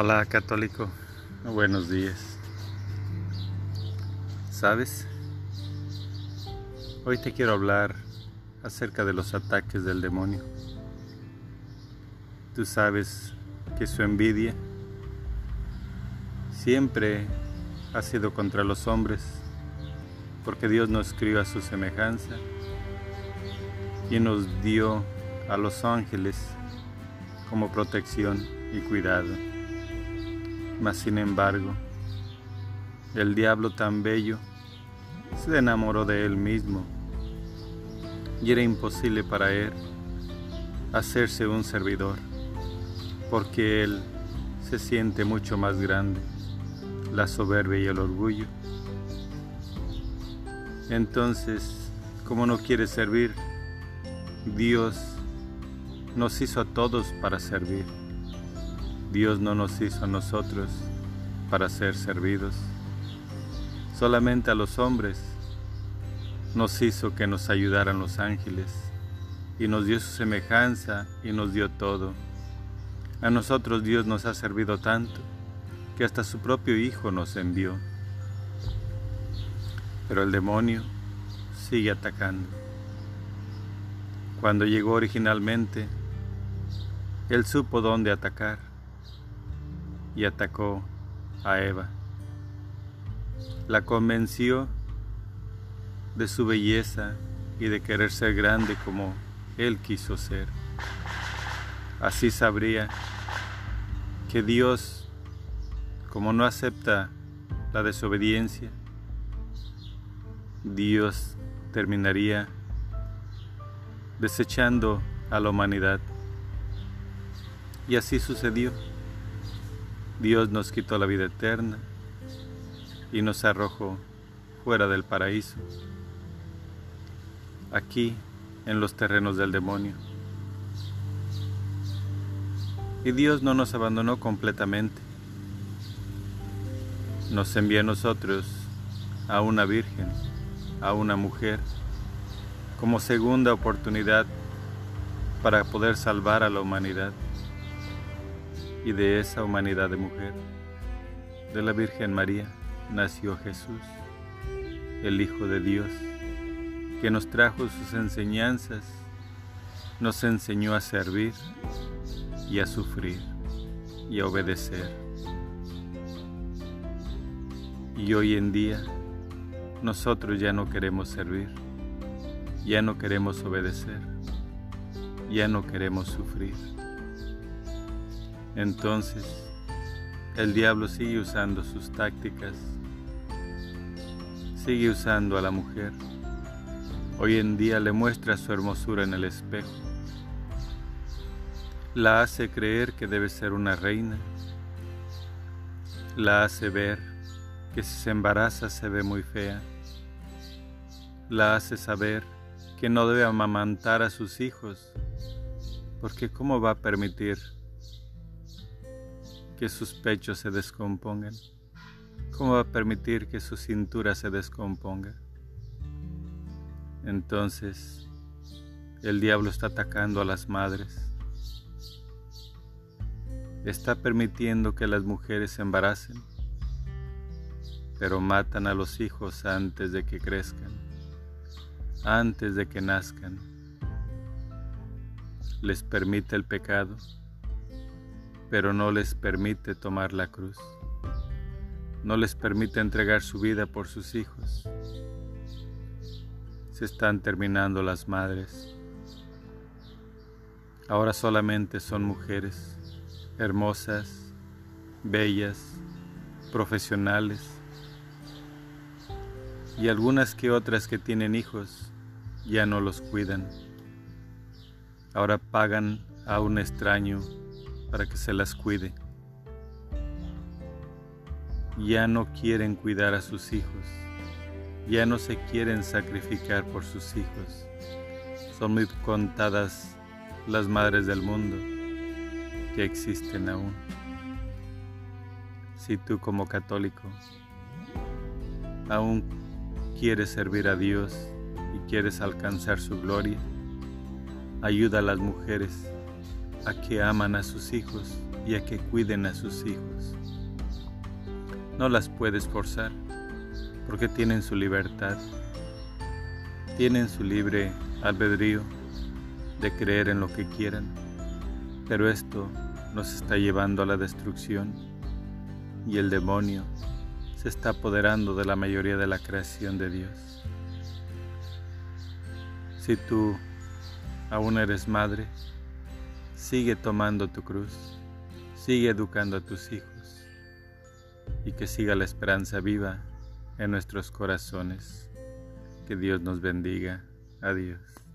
Hola católico, buenos días. ¿Sabes? Hoy te quiero hablar acerca de los ataques del demonio. Tú sabes que su envidia siempre ha sido contra los hombres, porque Dios nos crió a su semejanza y nos dio a los ángeles como protección y cuidado. Mas sin embargo, el diablo tan bello se enamoró de él mismo y era imposible para él hacerse un servidor, porque él se siente mucho más grande, la soberbia y el orgullo. Entonces, como no quiere servir, Dios nos hizo a todos para servir. Dios no nos hizo a nosotros para ser servidos. Solamente a los hombres nos hizo que nos ayudaran los ángeles y nos dio su semejanza y nos dio todo. A nosotros Dios nos ha servido tanto que hasta su propio Hijo nos envió. Pero el demonio sigue atacando. Cuando llegó originalmente, él supo dónde atacar y atacó a Eva. La convenció de su belleza y de querer ser grande como él quiso ser. Así sabría que Dios, como no acepta la desobediencia, Dios terminaría desechando a la humanidad. Y así sucedió. Dios nos quitó la vida eterna y nos arrojó fuera del paraíso, aquí en los terrenos del demonio. Y Dios no nos abandonó completamente. Nos envía a nosotros a una virgen, a una mujer, como segunda oportunidad para poder salvar a la humanidad y de esa humanidad de mujer, de la Virgen María, nació Jesús, el Hijo de Dios, que nos trajo sus enseñanzas, nos enseñó a servir y a sufrir y a obedecer. Y hoy en día nosotros ya no queremos servir, ya no queremos obedecer, ya no queremos sufrir. Entonces, el diablo sigue usando sus tácticas, sigue usando a la mujer. Hoy en día le muestra su hermosura en el espejo. La hace creer que debe ser una reina. La hace ver que si se embaraza se ve muy fea. La hace saber que no debe amamantar a sus hijos, porque ¿cómo va a permitir que sus pechos se descompongan? ¿Cómo va a permitir que su cintura se descomponga? Entonces, el diablo está atacando a las madres. Está permitiendo que las mujeres se embaracen, pero matan a los hijos antes de que crezcan, antes de que nazcan. Les permite el pecado pero no les permite tomar la cruz. No les permite entregar su vida por sus hijos. Se están terminando las madres. Ahora solamente son mujeres hermosas, bellas, profesionales y algunas que otras que tienen hijos ya no los cuidan. Ahora pagan a un extraño para que se las cuide. Ya no quieren cuidar a sus hijos, ya no se quieren sacrificar por sus hijos. Son muy contadas las madres del mundo que existen aún. Si tú como católico aún quieres servir a Dios y quieres alcanzar su gloria, ayuda a las mujeres a que aman a sus hijos y a que cuiden a sus hijos. No las puedes forzar porque tienen su libertad, tienen su libre albedrío de creer en lo que quieran, pero esto nos está llevando a la destrucción y el demonio se está apoderando de la mayoría de la creación de Dios. Si tú aún eres madre, sigue tomando tu cruz, sigue educando a tus hijos y que siga la esperanza viva en nuestros corazones. Que Dios nos bendiga. Adiós.